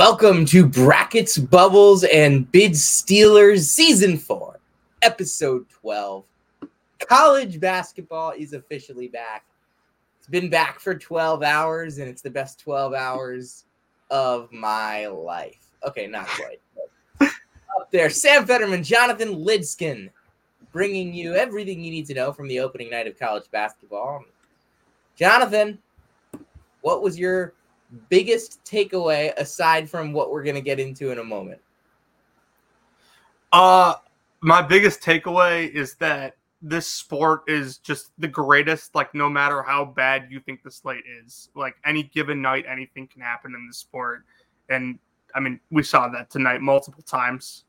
Welcome to Brackets, Bubbles, and Bid Stealers Season 4, Episode 12. College basketball is officially back. It's been back for 12 hours, and it's the best 12 hours of my life. Okay, not quite. Up there, Sam Fetterman, Jonathan Lidskin, bringing you everything you need to know from the opening night of college basketball. Jonathan, what was your biggest takeaway aside from what we're going to get into in a moment? Uh my biggest takeaway is that this sport is just the greatest like no matter how bad you think the slate is. Like any given night anything can happen in the sport and I mean we saw that tonight multiple times.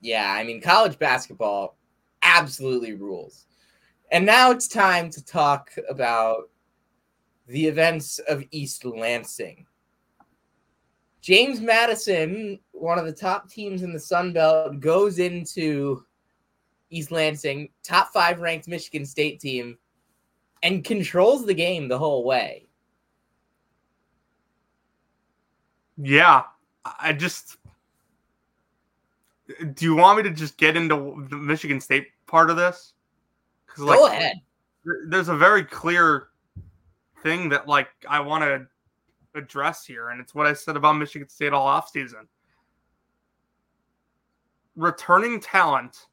Yeah, I mean college basketball absolutely rules. And now it's time to talk about the events of East Lansing. James Madison, one of the top teams in the Sun Belt, goes into East Lansing, top five ranked Michigan State team, and controls the game the whole way. Yeah, I just. Do you want me to just get into the Michigan State part of this? Go like, ahead. There's a very clear thing that like I want to address here, and it's what I said about Michigan State all offseason. Returning talent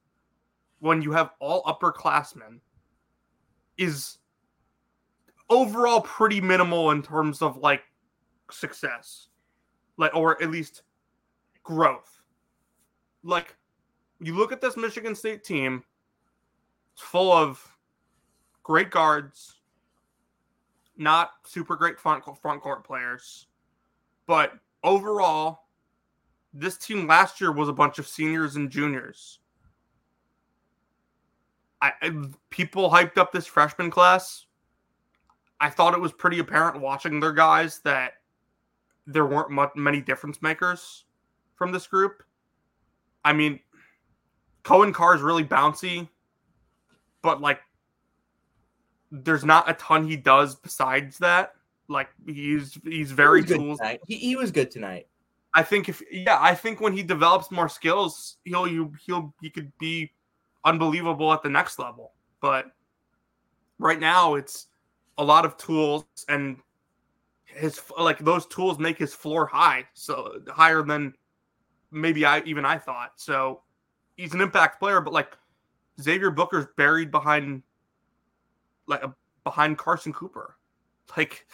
when you have all upperclassmen is overall pretty minimal in terms of like success, like or at least growth. Like you look at this Michigan State team, it's full of great guards, not super great front front court players, but overall, this team last year was a bunch of seniors and juniors. I, people hyped up this freshman class. I thought it was pretty apparent watching their guys that there weren't much, many difference makers from this group. I mean, Coen Carr is really bouncy, but like there's not a ton he does besides that. Like he's he's very he tools. He, he was good tonight. I think if yeah, I think when he develops more skills, he'll he'll, he'll he could be unbelievable at the next level. But right now, it's a lot of tools and his like those tools make his floor high, so higher than maybe I even I thought. So he's an impact player, but like Xavier Booker's buried behind like behind Carson Cooper. Like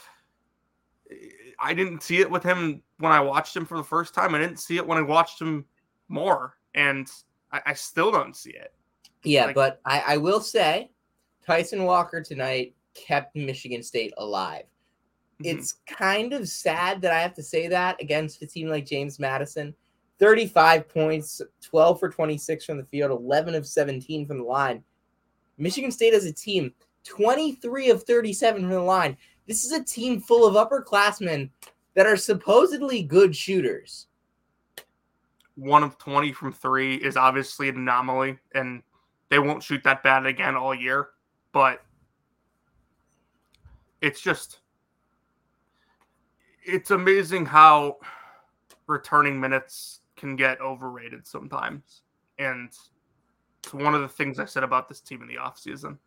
I didn't see it with him when I watched him for the first time. I didn't see it when I watched him more, and I, I still don't see it. Yeah, like, but I, I will say, Tyson Walker tonight kept Michigan State alive. Mm-hmm. It's kind of sad that I have to say that against a team like James Madison. 35 points, 12 for 26 from the field, 11 of 17 from the line. Michigan State as a team 23 of 37 from the line. This is a team full of upperclassmen that are supposedly good shooters. One of 20 from three is obviously an anomaly, and they won't shoot that bad again all year. But it's just, it's amazing how returning minutes can get overrated sometimes. And it's one of the things I said about this team in the offseason.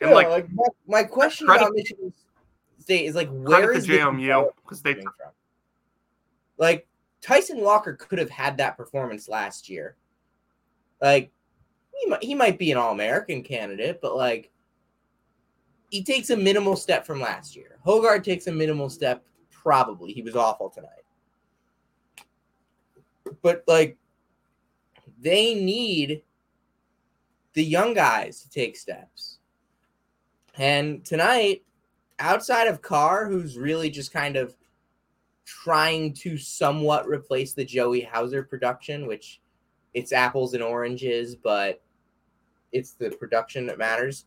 And yeah, like, like my, my question credit, about Michigan State is like where is the JMU because they from? like Tyson Walker could have had that performance last year. Like he might, he might be an All American candidate, but like he takes a minimal step from last year. Hoggard takes a minimal step. Probably he was awful tonight, but like they need the young guys to take steps. And tonight, outside of Carr, who's really just kind of trying to somewhat replace the Joey Hauser production, which it's apples and oranges, but it's the production that matters.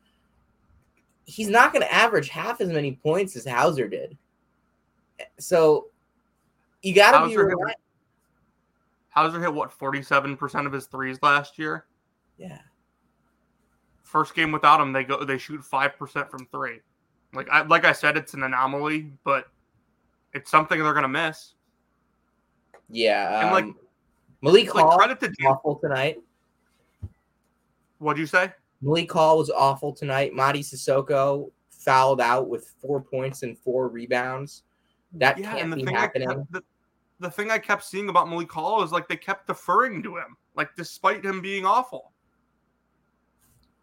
He's not going to average half as many points as Hauser did. So you got to be. Hit, Hauser hit what, 47% of his threes last year? Yeah first game without him, they go they shoot five percent from three. Like I like I said, it's an anomaly, but it's something they're gonna miss. Yeah, And, like- um, Malik Like Hall credit to was awful tonight. what'd you say? Malik Hall was awful tonight. Mady Sissoko fouled out with four points and four rebounds. That can't be happening. kept, the, the thing I kept seeing about Malik Hall is like they kept deferring to him, like despite him being awful.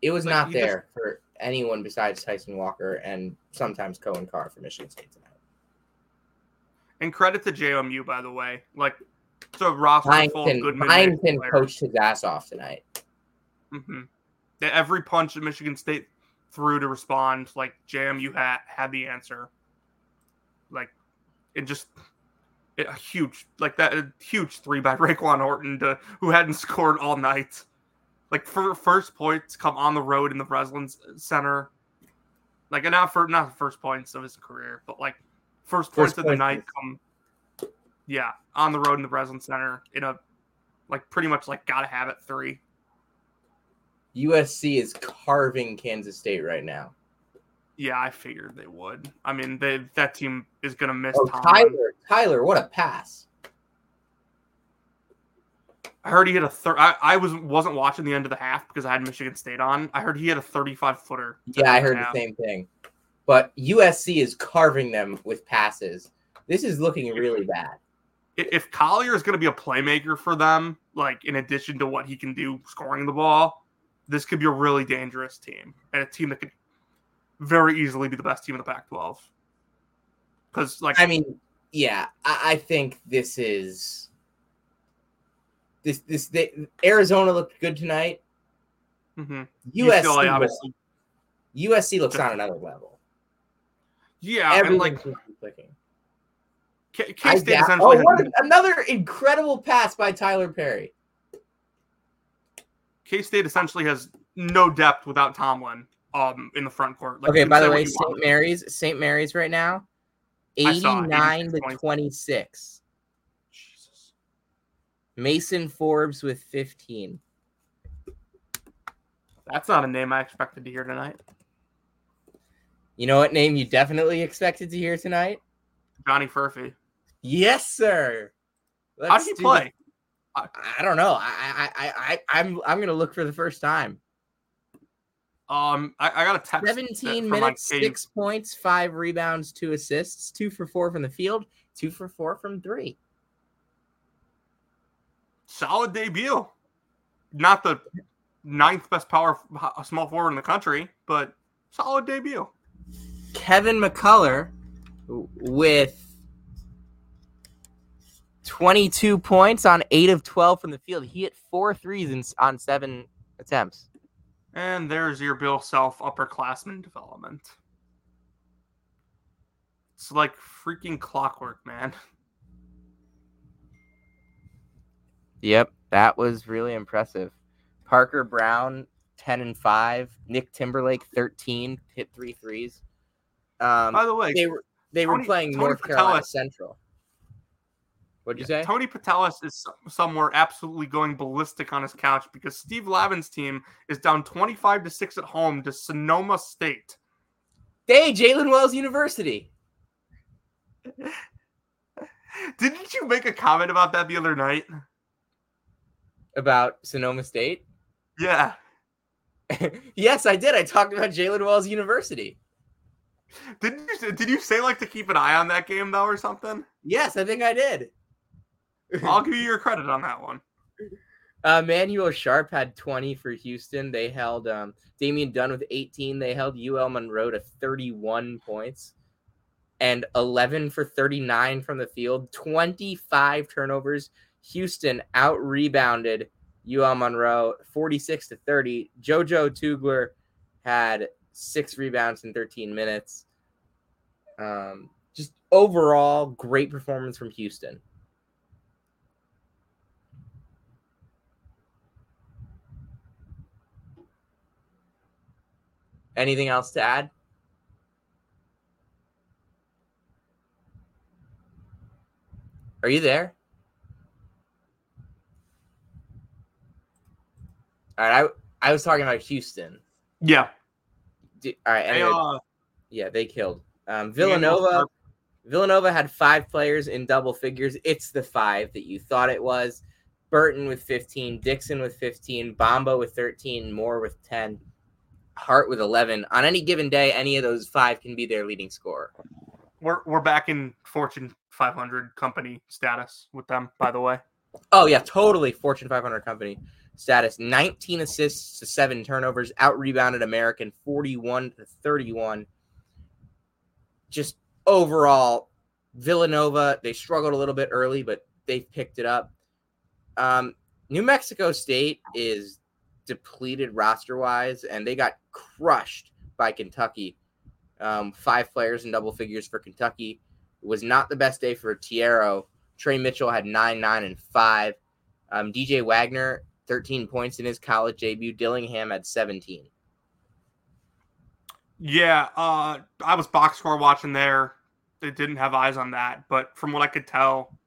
It was Like, not he just- there for anyone besides Tyson Walker and sometimes Coen Carr for Michigan State tonight. And credit to JMU, by the way. Like, it's a roster full of good players. coached his ass off tonight. hmm Every punch that Michigan State threw to respond, like JMU had had the answer. Like, it just it, a huge like that a huge three by Raekwon Horton to who hadn't scored all night. Like for first points come on the road in the Breslin Center. Like not for not the first points of his career, but like first points First of the night come yeah, on the road in the Breslin Center in a like pretty much like gotta have it three. USC is carving Kansas State right now. Yeah, I figured they would. I mean, they, that team is going to miss Oh, Tyler, Tyler, what a pass! I heard he hit a third. I, I was wasn't watching the end of the half because I had Michigan State on. I heard he had a 35 footer. Yeah, I heard the same thing. But USC is carving them with passes. This is looking really bad. If Collier is going to be a playmaker for them, like in addition to what he can do scoring the ball, this could be a really dangerous team and a team that could very easily be the best team in the Pac-12. Because like I mean, yeah, I, I think this is this this they, Arizona looked good tonight. mhm. USC UCLA looks- obviously, USC looks on another level. yeah, and like seems to be clicking. K I State essentially. oh, what an- another incredible pass by Tyler Perry. K State essentially has no depth without Tomlin um in the front court. Like, okay, by the way. St. Mary's, St. Mary's right now, I saw it, 89 to 26. Mason Forbes with 15. That's not a name I expected to hear tonight. You know what name you definitely expected to hear tonight? Johnny Furphy. Yes, sir. How Let's did he do play? I, I don't know. I, I, I, I, I'm, I'm gonna look for the first time. Um, I, I got a text. 17 minutes, six points, five rebounds, two assists, two for four from the field, two for four from three. Solid debut. Not the ninth best power small forward in the country, but solid debut. Kevin McCullar with 22 points on eight of 12 from the field. He hit four threes in, on seven attempts. And there's your Bill Self upperclassman development. It's like freaking clockwork, man. Yep, that was really impressive. Parker Braun, 10 and 5. Nick Timberlake, 13, hit three threes. Um, By the way, they were they were playing Tony North Carolina Central. What'd you Yeah, say? Tony Patelis is somewhere absolutely going ballistic on his couch because Steve Lavin's team is down 25 to 6 at home to Sonoma State. Hey, Jaylen Wells University. Didn't you make a comment about that the other night? About Sonoma State? Yeah. yes, I did. I talked about Jaylen Wells University. Didn't you did you say like to keep an eye on that game though or something? Yes, I think I did. I'll give you your credit on that one. Uh, Manuel Sharp had 20 for Houston. They held um, Damian Dunn with 18. They held UL Monroe to 31 points and 11 for 39 from the field, 25 turnovers. Houston out rebounded UL Monroe 46 to 30. JoJo Tugler had six rebounds in 13 minutes. Um, just overall, great performance from Houston. Anything else to add? Are you there? All right, I I was talking about Houston. Yeah. D- All right, They, uh, yeah, they killed. Um, Villanova Villanova had five players in double figures. It's the five that you thought it was. Burton with 15, Dixon with 15, Bamba with 13, Moore with 10, Hart with 11. On any given day, any of those five can be their leading scorer. We're we're back in Fortune 500 company status with them, by the way. Oh yeah, totally Fortune 500 company status. 19 assists to seven turnovers, out rebounded American 41 to 31. Just overall, Villanova they struggled a little bit early, but they've picked it up. Um, New Mexico State is depleted roster wise, and they got crushed by Kentucky. Um, five players in double figures for Kentucky. It was not the best day for Thiero. Tre Mitchell had nine, nine, and five. Um, DJ Wagner, 13 points in his college debut. Dillingham had 17. Yeah, uh, I was box score watching there. They didn't have eyes on that, but from what I could tell,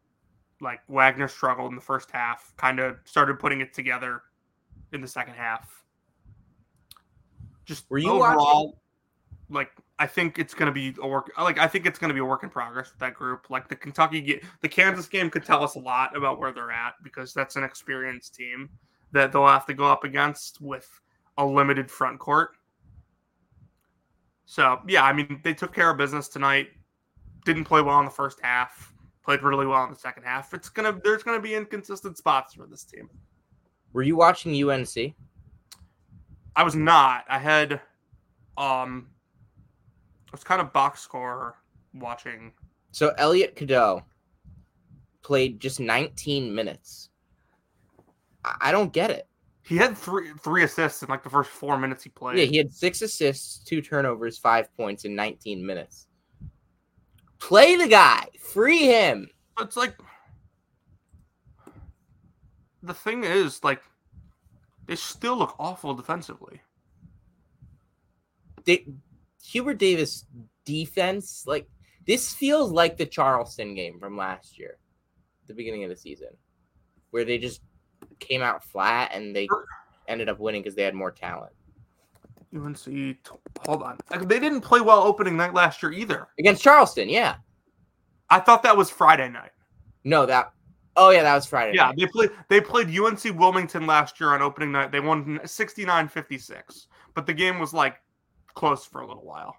like Wagner struggled in the first half, kind of started putting it together in the second half. Just Were you overall, watching? like I think it's going to be a work. Like I think it's going to be a work in progress with that group. Like the Kentucky, the Kansas game could tell us a lot about where they're at because that's an experienced team that they'll have to go up against with a limited front court. So yeah, I mean they took care of business tonight. Didn't play well in the first half. Played really well in the second half. It's gonna there's gonna be inconsistent spots for this team. Were you watching UNC? I was not. I had um I was kind of box score watching. So Elliot Cadeau played just 19 minutes. I don't get it. He had three three assists in like the first four minutes he played. Yeah, he had six assists, two turnovers, five points in 19 minutes. Play the guy, free him. it's like the thing is like they still look awful defensively. Da- Hubert Davis defense, like this feels like the Charleston game from last year, the beginning of the season, where they just came out flat and they ended up winning because they had more talent UNC, hold on, they didn't play well opening night last year either. against Charleston. Yeah, I thought that was Friday night. no, that. Oh yeah, that was Friday. Yeah, night. they played they played UNC Wilmington last year on opening night. They won 69-56. But the game was like close for a little while.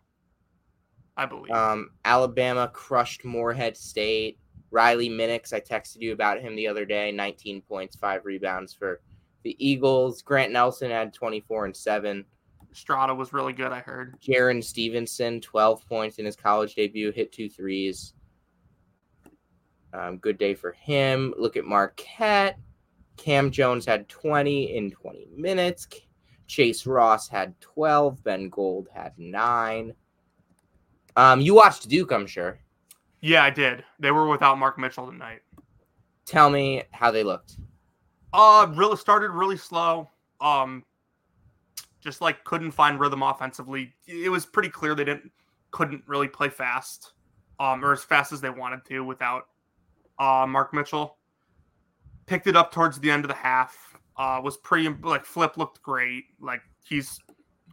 I believe. Um, Alabama crushed Morehead State. Riley Minix, I texted you about him the other day. 19 points, five rebounds for the Eagles. Grant Nelson had 24 and seven. Strata was really good, I heard. Jaron Stevenson, 12 points in his college debut, hit two threes. Um, good day for him. Look at Marquette. Cam Jones had 20 in 20 minutes. Chase Ross had 12. Ben Gold had nine. Um, you watched Duke, I'm sure. Yeah, I did. They were without Mark Mitchell tonight. Tell me how they looked. Uh really started really slow. Um just like couldn't find rhythm offensively. It was pretty clear they didn't couldn't really play fast. Um or as fast as they wanted to without uh Mark Mitchell. Picked it up towards the end of the half. Uh was pretty like Flip looked great. Like he's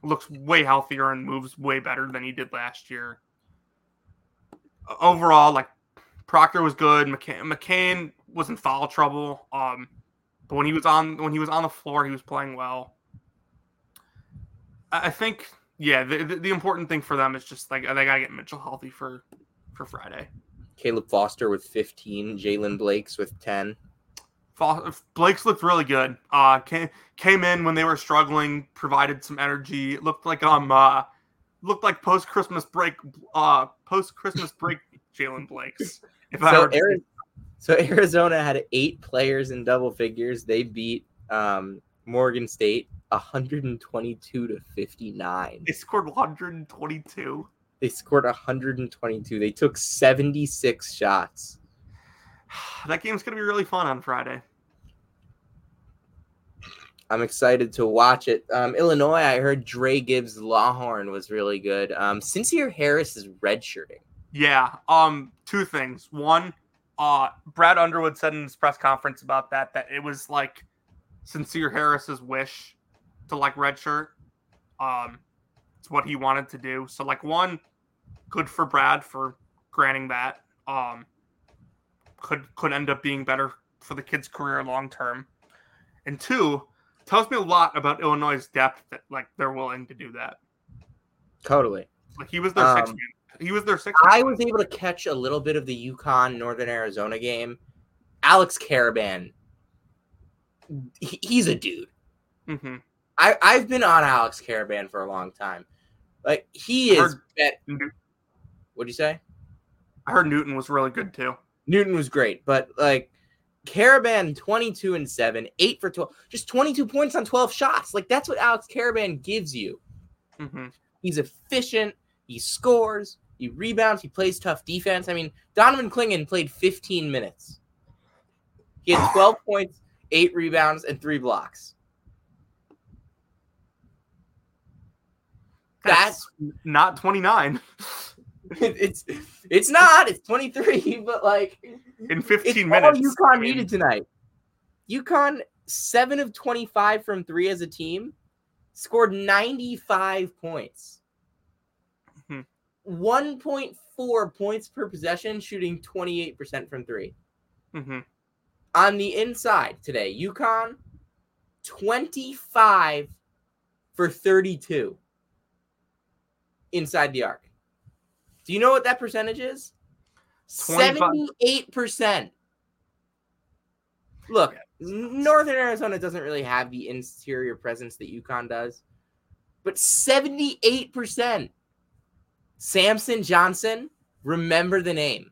looks way healthier and moves way better than he did last year. Overall, like Proctor was good. McCain, McCain was in foul trouble. Um, but when he was on when he was on the floor, he was playing well. I I think, yeah, the, the, the important thing for them is just like they gotta get Mitchell healthy for for Friday. Caleb Foster with 15. Jaylen Blakes with 10. Blakes looked really good. Uh, came came in when they were struggling, provided some energy. It looked like um uh, looked like post Christmas break uh post Christmas break Jaylen Blakes. If I So, were Ari- so Arizona had eight players in double figures. They beat um, Morgan State 122 to 59. they scored 122. They scored 122. They took 76 shots. That game's gonna be really fun on Friday. I'm excited to watch it. Um, Illinois, I heard Dre Gibbs Lawhorn was really good. Um, Sincere Harris is redshirting. Yeah. Um. Two things. One, uh, Brad Underwood said in his press conference about that that it was like sincere Harris's wish to like redshirt. Um, it's what he wanted to do. So like one, good for Brad for granting that um, could could end up being better for the kid's career long term. And two, tells me a lot about Illinois' depth that like they're willing to do that. Totally. Like he was their Um, sixth man. He was their sixth. I man. was able to catch a little bit of the UConn Northern Arizona game. Alex Karaban, he- he's a dude. Mhm. I, I've been on Alex Karaban for a long time. Like he is. Bet, what'd you say? I heard Newton was really good too. Newton was great, but like Karaban 22 and 7, 8 for 12, just 22 points on 12 shots. Like that's what Alex Karaban gives you. hmm He's efficient, he scores, he rebounds, he plays tough defense. I mean, Donovan Clingan played 15 minutes. He had 12 points, 8 rebounds, and 3 blocks. That's not 29 it's it's not, it's 23, but like in it's 15 all minutes. I UConn mean, needed tonight. UConn seven of twenty-five from three as a team, scored ninety-five points. One point four points per possession, shooting twenty-eight percent from three. mhm. On the inside today, UConn twenty-five for thirty-two inside the arc. Do you know what that percentage is? Seventy-eight percent. Look, Northern Arizona doesn't really have the interior presence that UConn does, but 78%. Samson Johnson, remember the name.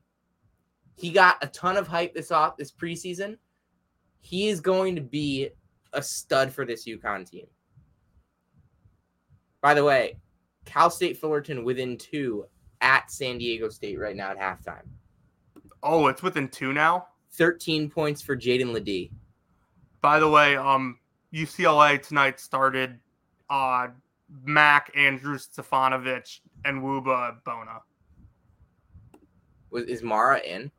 He got a ton of hype this off this preseason. He is going to be a stud for this UConn team. By the way, Cal State Fullerton within two at San Diego State right now at halftime. Oh, it's within two now. 13 points for Jaedon LeDee. By the way, um, UCLA tonight started uh Mack, Andrew Stefanovic, and Wuba Bona. Was is Mara in?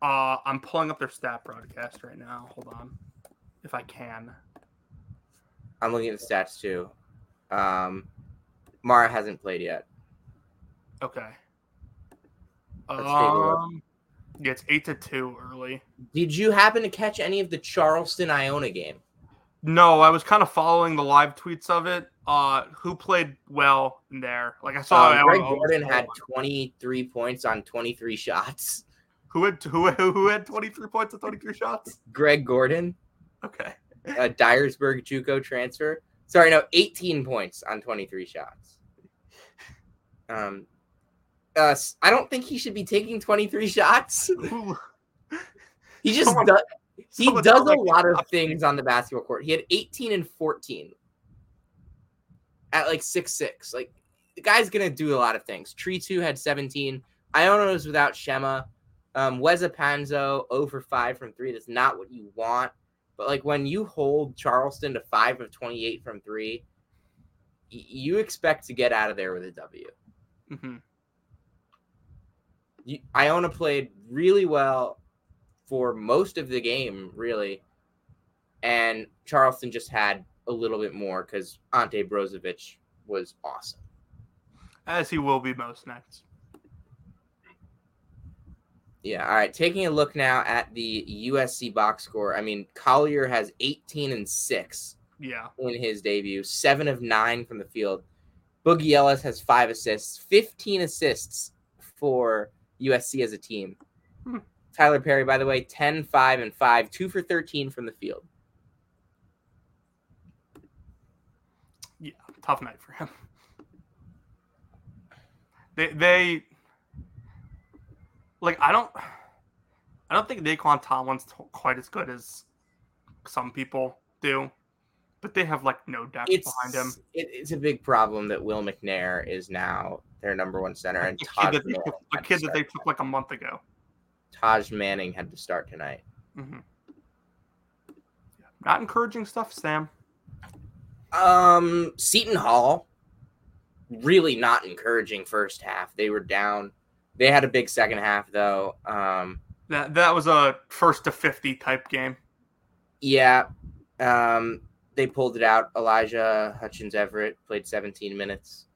Uh, I'm pulling up their stat broadcast right now. Hold on, if I can. I'm looking at the stats too. Um, Mara hasn't played yet. Okay. Let's take a look. Um, yeah, it's eight to two early. Did you happen to catch any of the Charleston Iona game? No, I was kind of following the live tweets of it. Uh, who played well in there? Like I saw, Um, Greg Gordon had 23 points on 23 shots. who had who who had 23 points and 23 shots. Greg Gordon, Okay. a Dyersburg JUCO transfer. Sorry, no, 18 points on 23 shots. Um, uh, I don't think he should be taking 23 shots. He just Someone- does. He does a like lot of things on the basketball court. He had 18 and 14 at like six six. Like the guy's gonna do a lot of things. Tree two had 17. Iona was without Shema. Um, Weza Panzo 0 for 5 from three. That's not what you want. But like when you hold Charleston to five of 28 from three, y- you expect to get out of there with a W. Mhm. Iona played really well for most of the game, really, and Charleston just had a little bit more because Ante Brzovic was awesome. As he will be most nights. Yeah. All right. Taking a look now at the USC box score. I mean, Collier has 18 and six Yeah. in his debut, seven of nine from the field. Boogie Ellis has five assists, 15 assists for USC as a team. Hmm. Tyler Perry, by the way, 10, 5, and 5, 2 for 13 from the field. Yeah. Tough night for him. They they like I don't I don't think Nae'Qwan Tomlin's quite as good as some people do, but they have like no depth It's, behind him. it- it's a big problem that Will McNair is now their number one center, and A kid, Taj that they, Manning, took, a kid that they took like a month ago. Taj Manning had to start tonight. hmm Not encouraging stuff, Sam. Um, Seton Hall, really not encouraging first half. They were down. They had a big second half though. Um, That that was a first to fifty type game. yeah, um, they pulled it out. Elijah Hutchins Everett played 17 minutes.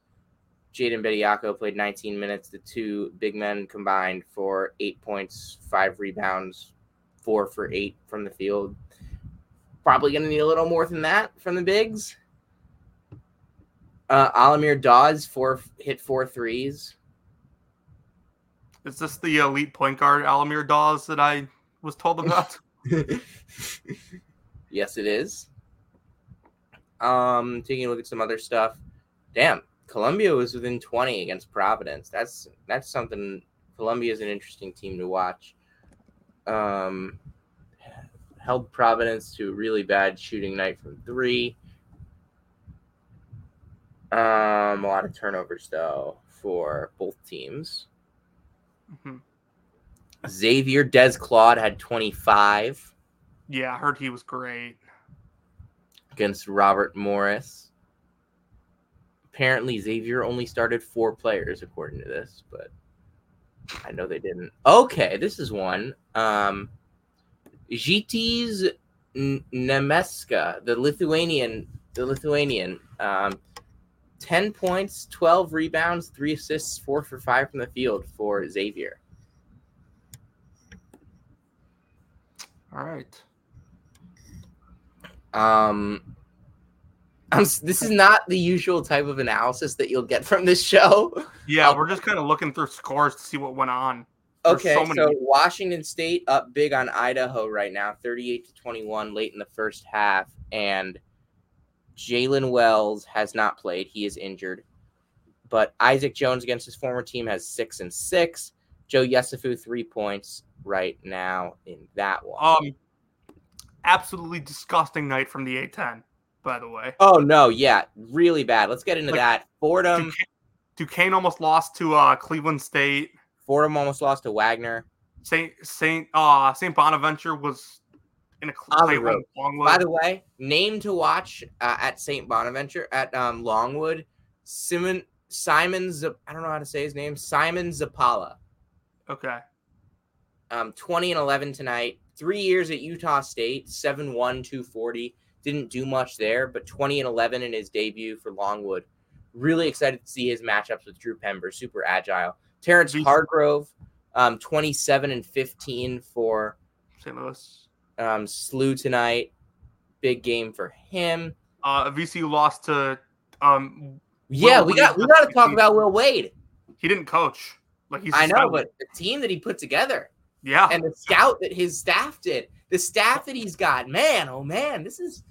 Jaden Bediako played 19 minutes. The two big men combined for eight points, five rebounds, four for eight from the field. Probably going to need a little more than that from the bigs. Uh, Alamir Dawes four hit four threes. Is this the elite point guard Alamir Dawes that I was told about? yes, it is. Um, taking a look at some other stuff. Damn, Columbia was within 20 against Providence. That's that's something. Columbia is an interesting team to watch. Um, held Providence to a really bad shooting night from three. Um, a lot of turnovers though for both teams. Mm-hmm. Xavier Des Claude had 25. Yeah, I heard he was great against Robert Morris. Apparently, Xavier only started four players according to this, but I know they didn't. Okay, this is one. Um, Gytis Nemeiksa, the Lithuanian, the Lithuanian, um, ten points, twelve rebounds, three assists, four for five from the field for Xavier. All right. Um, I'm, this is not the usual type of analysis that you'll get from this show. Yeah, um, we're just kind of looking through scores to see what went on. There's okay, so, many- so Washington State up big on Idaho right now, 38 to 21 late in the first half, and Jaylen Wells has not played; he is injured. But Isaac Jones against his former team has six and six. Joe Yesufu three points right now in that one. Um, absolutely disgusting night from the A10, by the way. Oh no, yeah, really bad. Let's get into like, that. Fordham Duquesne, Duquesne almost lost to uh, Cleveland State. Fordham almost lost to Wagner. Saint Saint uh Saint Bonaventure was in a play Longwood. By the way, name to watch uh, at Saint Bonaventure at um, Longwood. Simon Simon I don't know how to say his name. Simon Zapala. Okay. Um, 20 and 11 tonight three years at Utah State, 7 1, 240. Didn't do much there, but 20 and 11 in his debut for Longwood. Really excited to see his matchups with Drew Pember, super agile. Terrence Hargrove, um, 27 and 15 for St. Louis. Um, SLU tonight. Big game for him. Uh, VCU lost to. Um, yeah, Will we got we got to talk about Will Wade. He didn't coach. Like he's I know, but the team that he put together. Yeah. And the scout that his staff did, the staff that he's got, man, oh man, this is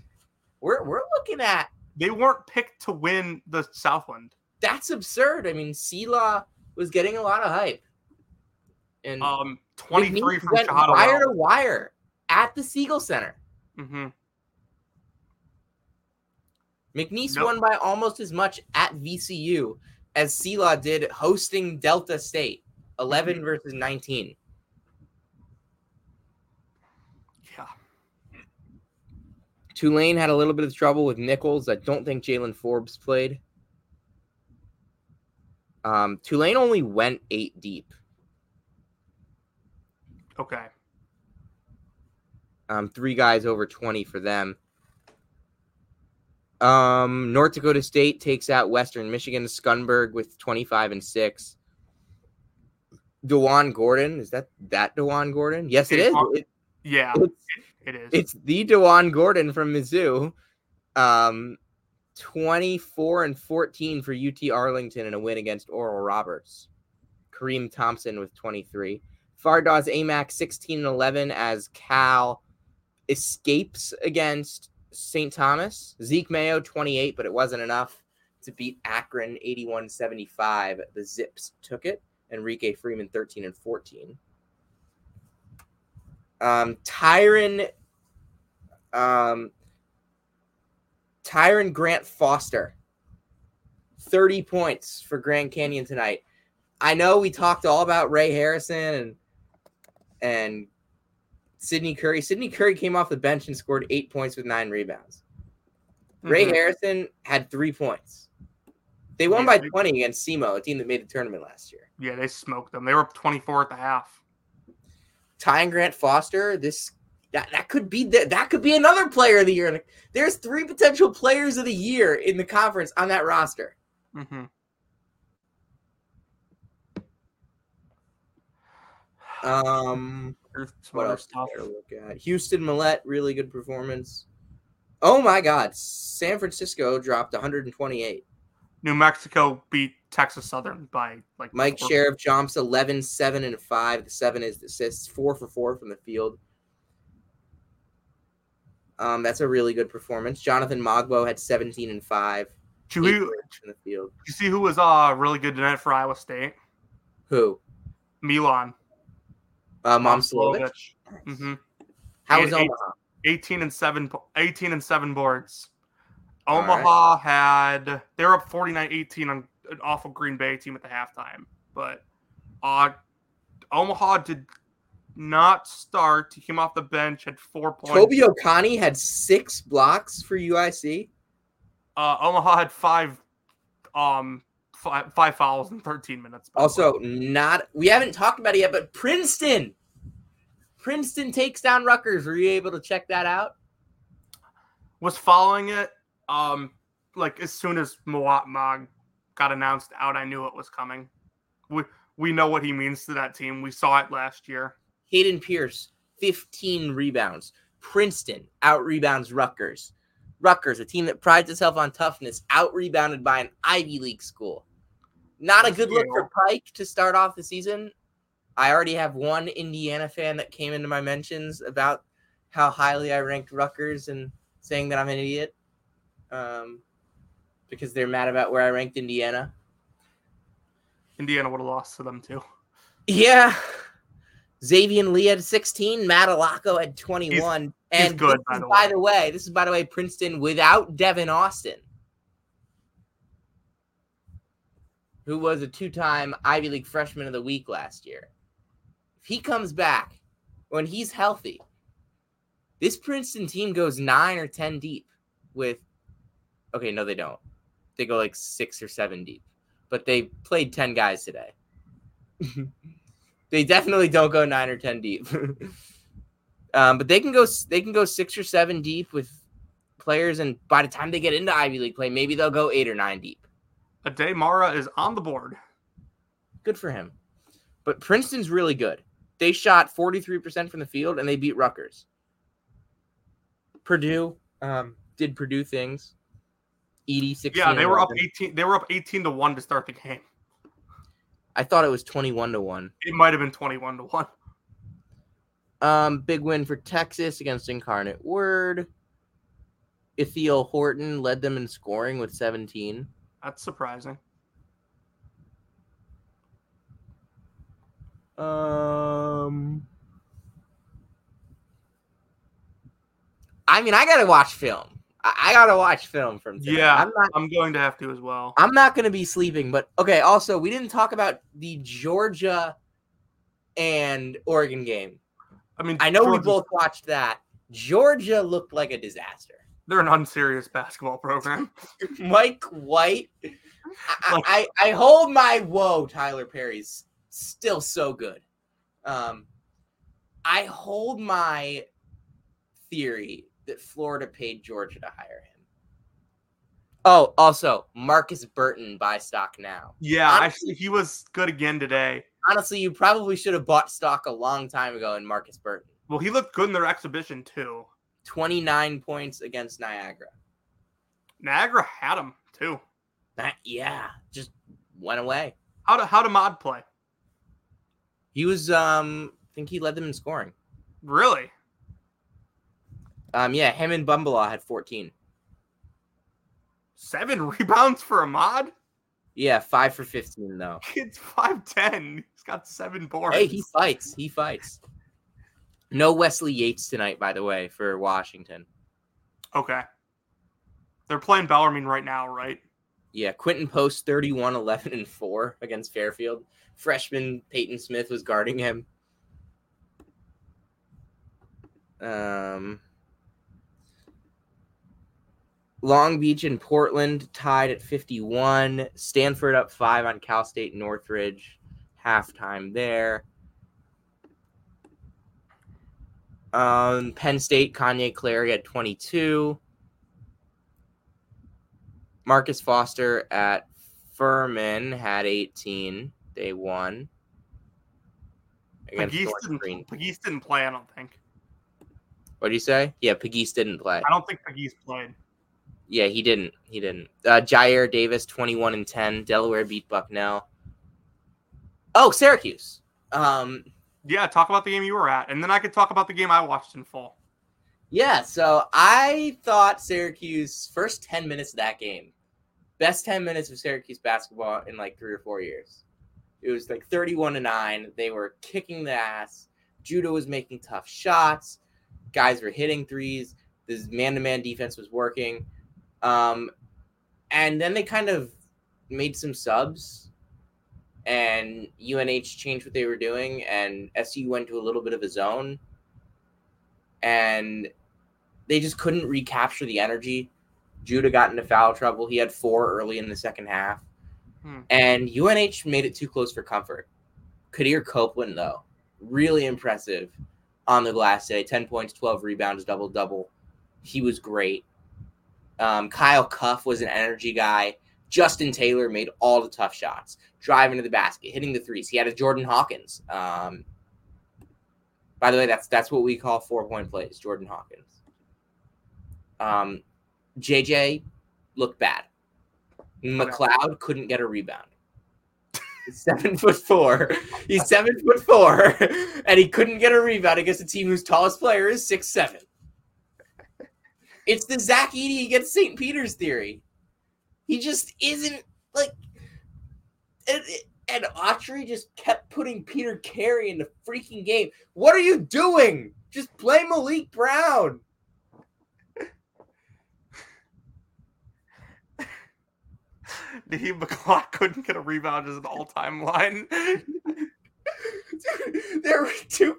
we're we're looking at. They weren't picked to win the Southland. That's absurd. I mean, Sela was getting a lot of hype. And um, 23 from went wire to wire at the Siegel Center. Mm-hmm. McNeese nope. won by almost as much at VCU as Sela did hosting Delta State, 11 mm-hmm. versus 19. Tulane had a little bit of trouble with Nicholls. I don't think Jaylen Forbes played. Um, Tulane only went eight deep. Okay. Um, three guys over 20 for them. Um, North Dakota State takes out Western Michigan. Skunberg with 25 and 6. DaJuan Gordon. Is that that DaJuan Gordon? Yes, it, it is. It, yeah. It's, it is. It's the DaJuan Gordon from Mizzou. Um, 24 and 14 for UT Arlington in a win against Oral Roberts. Kareem Thompson with 23. Fardaws Aimaq 16 and 11 as Cal escapes against St. Thomas. Zeke Mayo 28, but it wasn't enough to beat Akron 81 75. The Zips took it. Enrique Freeman 13 and 14. Um, Tyron, um, Tyron Grant Foster, 30 points for Grand Canyon tonight. I know we talked all about Ray Harrison and and Sydney Curry. Sydney Curry came off the bench and scored eight points with nine rebounds. Mm-hmm. Ray Harrison had three points. They won by 20 against SEMO, a team that made the tournament last year. Yeah, they smoked them. They were up 24 at the half. Ty and Grant Foster, this that, that could be the, that could be another player of the year. There's three potential players of the year in the conference on that roster. Mm-hmm. Um, what else stuff. look at? Houston Mallette, really good performance. Oh my God, San Francisco dropped 128. New Mexico beat Texas Southern by like Mike four- Sheriff jumps 11, 7, and 5. The 7 is the assists, 4 for 4 from the field. Um, that's a really good performance. Jonathan Mogbo had 17 and 5. Did you, eight from the field. you see who was uh really good tonight for Iowa State? Who? Milan. Uh, Momcilovic. Mm-hmm. How was Omaha? 18 and 7 18 and 7 boards. All right. Omaha had they were up 49-18 on an awful Green Bay team at the halftime. But uh Omaha did not start. He came off the bench, had four points. Toby Okani had six blocks for UIC. uh, Omaha had five um five, five fouls in 13 minutes. by the way. Also, not we haven't talked about it yet, but Princeton. Princeton takes down Rutgers. Were you able to check that out? was following it. Um, like as soon as Mawot Mag got announced out, I knew it was coming. We we know what he means to that team. We saw it last year. Caden Pierce, 15 rebounds. Princeton out rebounds Rutgers. Rutgers, a team that prides itself on toughness, out rebounded by an Ivy League school. Not a good look for Pike to start off the season. I already have one Indiana fan that came into my mentions about how highly I ranked Rutgers and saying that I'm an idiot um, because they're mad about where I ranked Indiana. Indiana would have lost to them too. Yeah. Xavier Lee had 16, Matt Allocco had 21. he's and good, by the by way. the way, this is by the way Princeton without Devin Austin, who was a two-time Ivy League freshman of the week last year. If he comes back when he's healthy, this Princeton team goes 9 or 10 deep with Okay, no they don't. They go like 6 or 7 deep. But they played 10 guys today. they definitely don't go 9 or 10 deep. um, but they can go they can go 6 or 7 deep with players and by the time they get into Ivy League play, maybe they'll go 8 or 9 deep. Aday Mara is on the board. Good for him. But Princeton's really good. They shot 43% from the field and they beat Rutgers. Purdue um, did Purdue things. Edey 16. Yeah, they were up 18. They were up 18 to one to start the game. I thought it was 21 to 1. It might have been 21 to one. Um, big win for Texas against Incarnate Word. Ithiel Horton led them in scoring with 17. That's surprising. Um, I mean, I gotta watch film. I, gotta watch film from today. Yeah, I'm not. I'm going to have to as well. I'm not gonna be sleeping. But okay. Also, we didn't talk about the Georgia and Oregon game. I mean, I know we both watched that. Georgia looked like a disaster. They're an unserious basketball program. Mike White. I, Like- I, I hold my whoa, Tyler Perry's still so good. Um, I hold my theory that Florida paid Georgia to hire him. Oh, also Marcus Burton buy stock now. Yeah, Honestly- actually, he was good again today. Honestly, you probably should have bought stock a long time ago in Marcus Burton. Well, he looked good in their exhibition too. 29 points against Niagara. Niagara had him too. That, yeah, just went away. How to how to mod play? He was um I think he led them in scoring. Really? Um, yeah, him and Bumbleaw had 14. Seven rebounds for a mod? Yeah, five for 15 though. Five ten. He's got seven boards. Hey, he fights. He fights. No Wesley Yates tonight, by the way, for Washington. okay. They're playing Bellarmine right now, right? Yeah, Quinten Post 31, 11, and 4 against Fairfield. Freshman Peyton Smith was guarding him. Um, Long Beach and Portland tied at 51. Stanford up five on Cal State Northridge. Halftime there. Um, Penn State, Kanye Clary at 22. Marcus Foster at Furman had 18. They won. against Pegues didn't, Pegues didn't play. I don't think. What do you say? Yeah, Pegues didn't play. I don't think Pegues played. Yeah, he didn't. He didn't. Uh, Jyare Davis, twenty-one and ten. Delaware beat Bucknell. Oh, Syracuse. Um, Yeah, talk about the game you were at, and then I could talk about the game I watched in full. Yeah, so I thought Syracuse first 10 minutes of that game, best 10 minutes of Syracuse basketball in like 3 or 4 years. It was like 31 to 9. They were kicking the ass. Judah was making tough shots. Guys were hitting threes. This man-to-man defense was working. Um and then they kind of made some subs and UNH changed what they were doing and SU went to a little bit of a zone and they just couldn't recapture the energy. Judah got into foul trouble. He had four early in the second half. Hmm. And UNH made it too close for comfort. Quadir Copeland, though, really impressive on the glass day 10 points, 12 rebounds, double double. He was great. Um, Kyle Cuffe was an energy guy. Justin Taylor made all the tough shots, driving to the basket, hitting the threes. He had a Jordan Hawkins. Um, by the way, that's that's what we call four point plays. Jordan Hawkins. Um, JJ looked bad. McLeod couldn't get a rebound. He's seven foot four. He's seven foot four, and he couldn't get a rebound against a team whose tallest player is six seven. It's the Zach Edey against St. Peter's theory. He just isn't like. And, and Autry just kept putting Peter Carey in the freaking game. What are you doing? Just play Maliq Brown. Naheem McLeod couldn't get a rebound as an all-time line. Dude, there were two.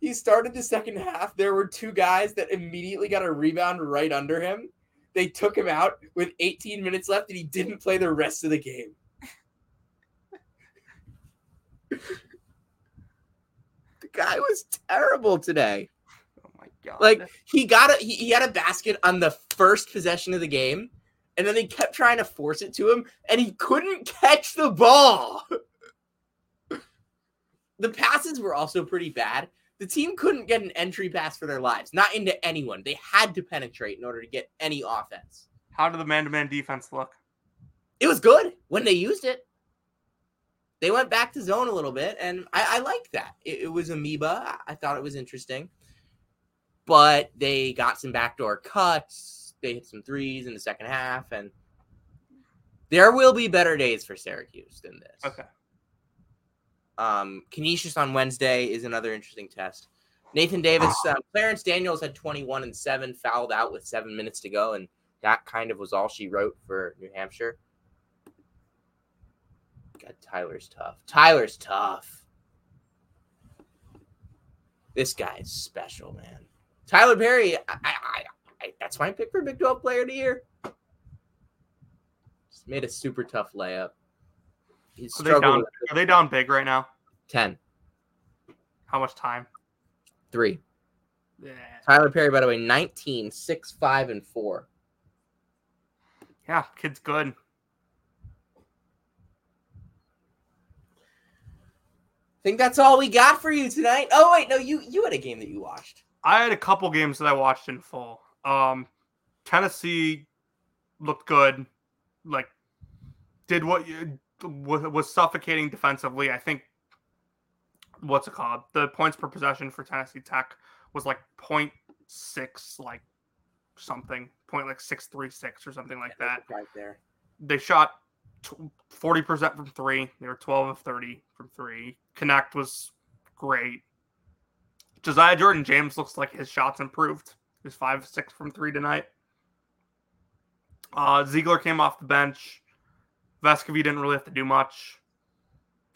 He started the second half. There were two guys that immediately got a rebound right under him. They took him out with 18 minutes left, and he didn't play the rest of the game. the guy was terrible today. oh my god! Like he got a he, he had a basket on the first possession of the game, and then they kept trying to force it to him, and he couldn't catch the ball. the passes were also pretty bad. The team couldn't get an entry pass for their lives, not into anyone. They had to penetrate in order to get any offense. how did the man-to-man defense look? It was good when they used it. They went back to zone a little bit, and I, I liked that. It, it was amoeba. I thought it was interesting. But they got some backdoor cuts. They hit some threes in the second half, and there will be better days for Syracuse than this. Okay. Um, Canisius on Wednesday is another interesting test. Nathan Davis, uh, Clarence Daniels had 21 and 7, fouled out with seven minutes to go, and that kind of was all she wrote for New Hampshire. God, Tylor's tough. Tylor's tough. This guy is special, man. Tylor Perry, I, I, I, that's my pick for Big 12 Player of the Year. Just made a super tough layup. He's Are they down? Are they down big right now? 10, How much time? 3. Yeah. Tylor Perry, by the way, 19, 6, 5, and 4. Yeah, kid's good. think that's all we got for you tonight. Oh wait, no, you you had a game that you watched. I had a couple games that I watched in full. Um, Tennessee looked good, like did what you, was, was suffocating defensively. I think what's it called? The points per possession for Tennessee Tech was like 0.6, like something, point like six three six or something like that. Right there. They shot forty percent from three. They were twelve of thirty from three. Knecht was great. Josiah Jordan James looks like his shots improved. He was five six from three tonight. Uh, Zeigler came off the bench. Vescovi didn't really have to do much.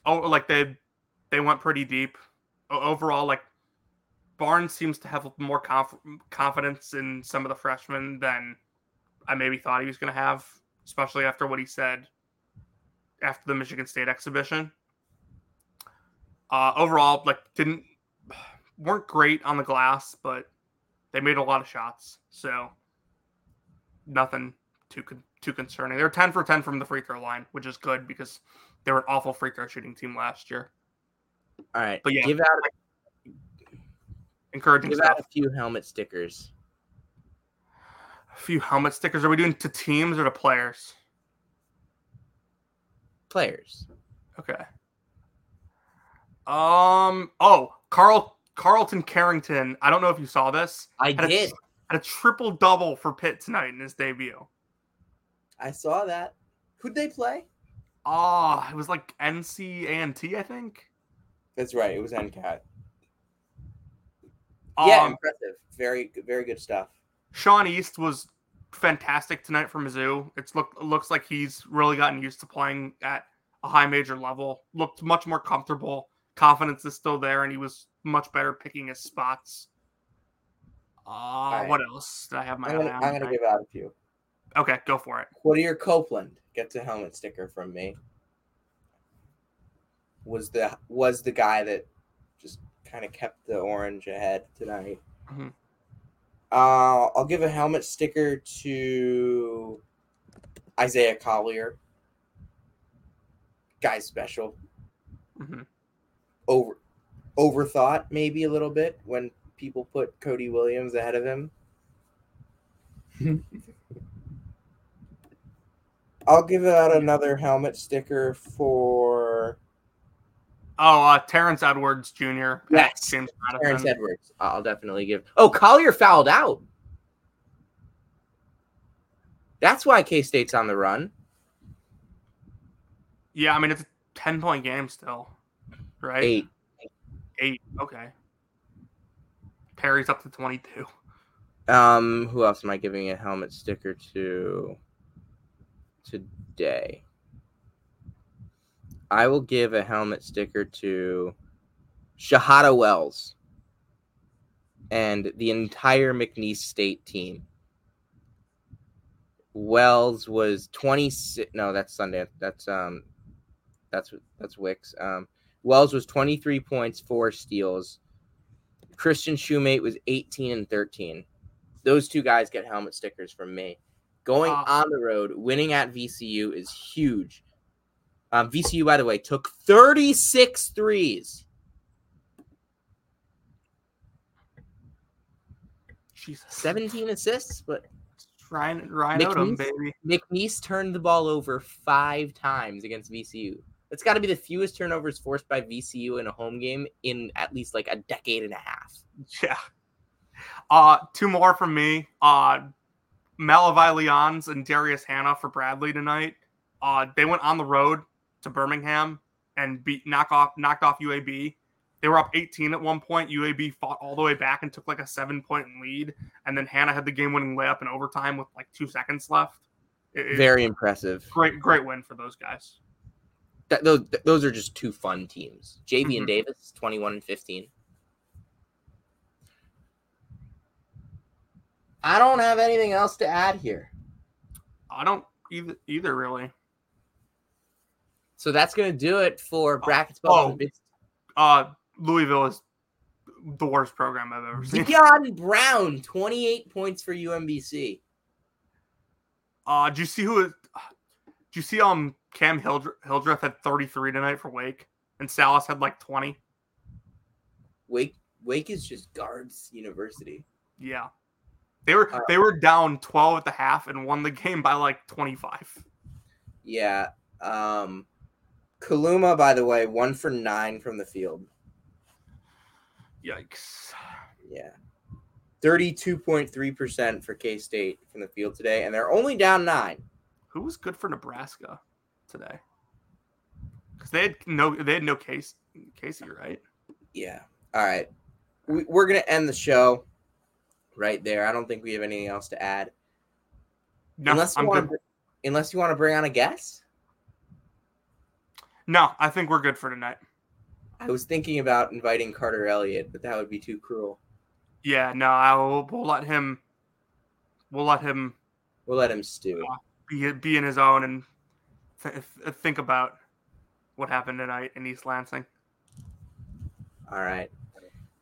Oh, like they they went pretty deep. Overall, like Barnes seems to have more conf- confidence in some of the freshmen than I maybe thought he was going to have, especially after what he said after the Michigan State exhibition. Uh, overall, like didn't weren't great on the glass, but they made a lot of shots, so nothing too con- too concerning. They're ten for ten from the free throw line, which is good because they were an awful free throw shooting team last year. All right. But yeah, give out encouraging give stuff. out a few helmet stickers. A few helmet stickers. Are we doing to teams or to players? Players. Okay. Um. Oh, Carl Carlton Carrington. I don't know if you saw this. I Had a- did. Had a triple double for Pitt tonight in his debut. I saw that. Who'd they play? Oh, it was like NC I think. That's right. It was NCAT. Yeah, Um, impressive. Very, very good stuff. Sean East was fantastic tonight for Mizzou. It's look looks like he's really gotten used to playing at a high major level. Looked much more comfortable. Confidence is still there, and he was much better picking his spots. Uh, right. What else did I have my I'm gonna, on? I'm gonna give out a few. Okay, go for it. Quadir Copeland gets a helmet sticker from me. Was the was the guy that just kind of kept the orange ahead tonight. Mhm. Uh, I'll give a helmet sticker to Isaiah Collier. Guy's special. hmm Over overthought maybe a little bit when people put Cody Williams ahead of him. I'll give out another helmet sticker for Oh, uh, Terrence Edwards Jr. Yes. James Terrence Madison. Edwards. I'll definitely give. Oh, Collier fouled out. That's why K State's on the run. Yeah, I mean it's a ten point game still, right? Eight. Eight. Okay. Perry's up to twenty two. Um, who else am I giving a helmet sticker to today? I will give a helmet sticker to Shahada Wells and the entire McNeese State team. Wells was 26 no, that's Sunday. That's um that's that's Wicks. Um Wells was 23 points, 4 steals. Christian Shumate was 18 and 13 those two guys get helmet stickers from me. Going Uh, on the road, winning at VCU is huge. Um, VCU, by the way, took 36 threes. Jesus. 17 assists, but Ryan Ryan Odom, McNeese? baby. McNeese turned the ball over five times against VCU. That's got to be the fewest turnovers forced by VCU in a home game in at least like a decade and a half. Yeah. Uh two more from me. Uh Malevy Leons and Darius Hannah for Bradley tonight. Uh they went on the road to Birmingham and beat knock off knocked off UAB. They were up 18 at one point. UAB fought all the way back and took like a seven point lead. And then Hannah had the game winning layup in overtime with like two seconds left. It- Very impressive. great, great win for those guys. That, those, those are just two fun teams. JV and Mhm. Davis, 21 and 15. I don't have anything else to add here. I don't either, either really. So that's going to do it for brackets. oh. Uh Louisville is the worst program I've ever seen. Deion Brown, 28 points for UMBC. Uh, do you see who? Do you see um Cam Hildreth, Hildreth had 33 tonight for Wake, and Sallis had like 20. Wake Wake is just guards university. Yeah, they were Uh, they were down 12 at the half and won the game by like 25. Yeah. Um Kaluma, by the way, one for nine from the field. Yikes! Yeah. 32.3% for K State from the field today, and they're only down nine. Who was good for Nebraska today? Because they had no they had no case Casey, right? Yeah. All right. We, we're going to end the show right there. I don't think we have anything else to add. No, unless you want to unless you want to bring on a guest. No, I think we're good for tonight. I was thinking about inviting Carter Elliott, but that would be too cruel. Yeah, no, I will we'll let him. We'll let him We'll let him stew. Uh, be be in his own and th- think about what happened tonight in East Lansing. All right.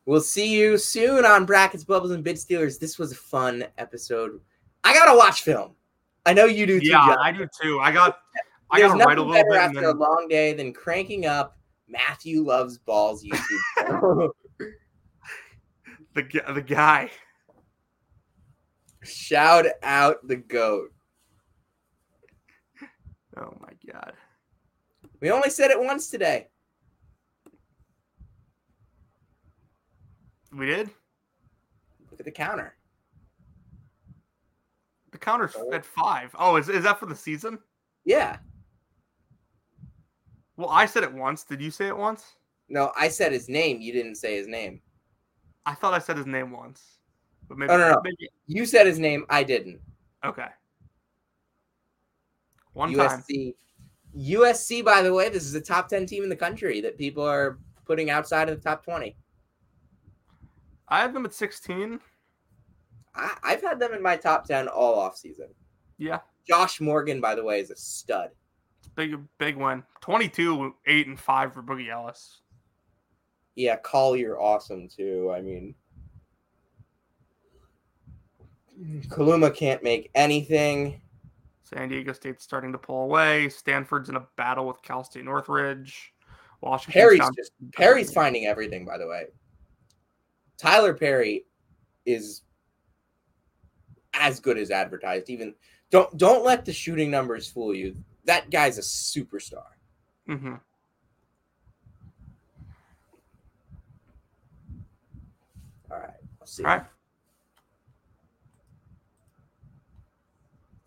We'll see you soon on Brackets, Bubbles, and Bid Stealers. This was a fun episode. I gotta watch film. I know you do too. Yeah, John. I do too. I got I There's got to write a little better bit. After a long day than cranking up Matthew loves balls YouTube. the the guy. Shout out the goat. Oh my god. We only said it once today. We did. Look at the counter. The counter's Oh. at five. Oh, is is that for the season? Yeah. Well, I said it once. Did you say it once? No, I said his name. You didn't say his name. I thought I said his name once. But maybe, Oh, no, no. maybe You said his name. I didn't. okay. One time. USC. USC, by the way, this is a top 10 team in the country that people are putting outside of the top 20. I have them at 16. I, I've had them in my top 10 all off season. Yeah. Josh Morgan, by the way, is a stud. Big big win. 22, 8 and 5 for Boogie Ellis. Yeah, Collier, awesome too. I mean, Kaluma can't make anything. San Diego State's starting to pull away. Stanford's in a battle with Cal State Northridge. Washington. Perry's just Perry's finding everything, by the way. Tylor Perry is as good as advertised. Even don't don't let the shooting numbers fool you. That guy's a superstar. hmm All right, let's see. All right.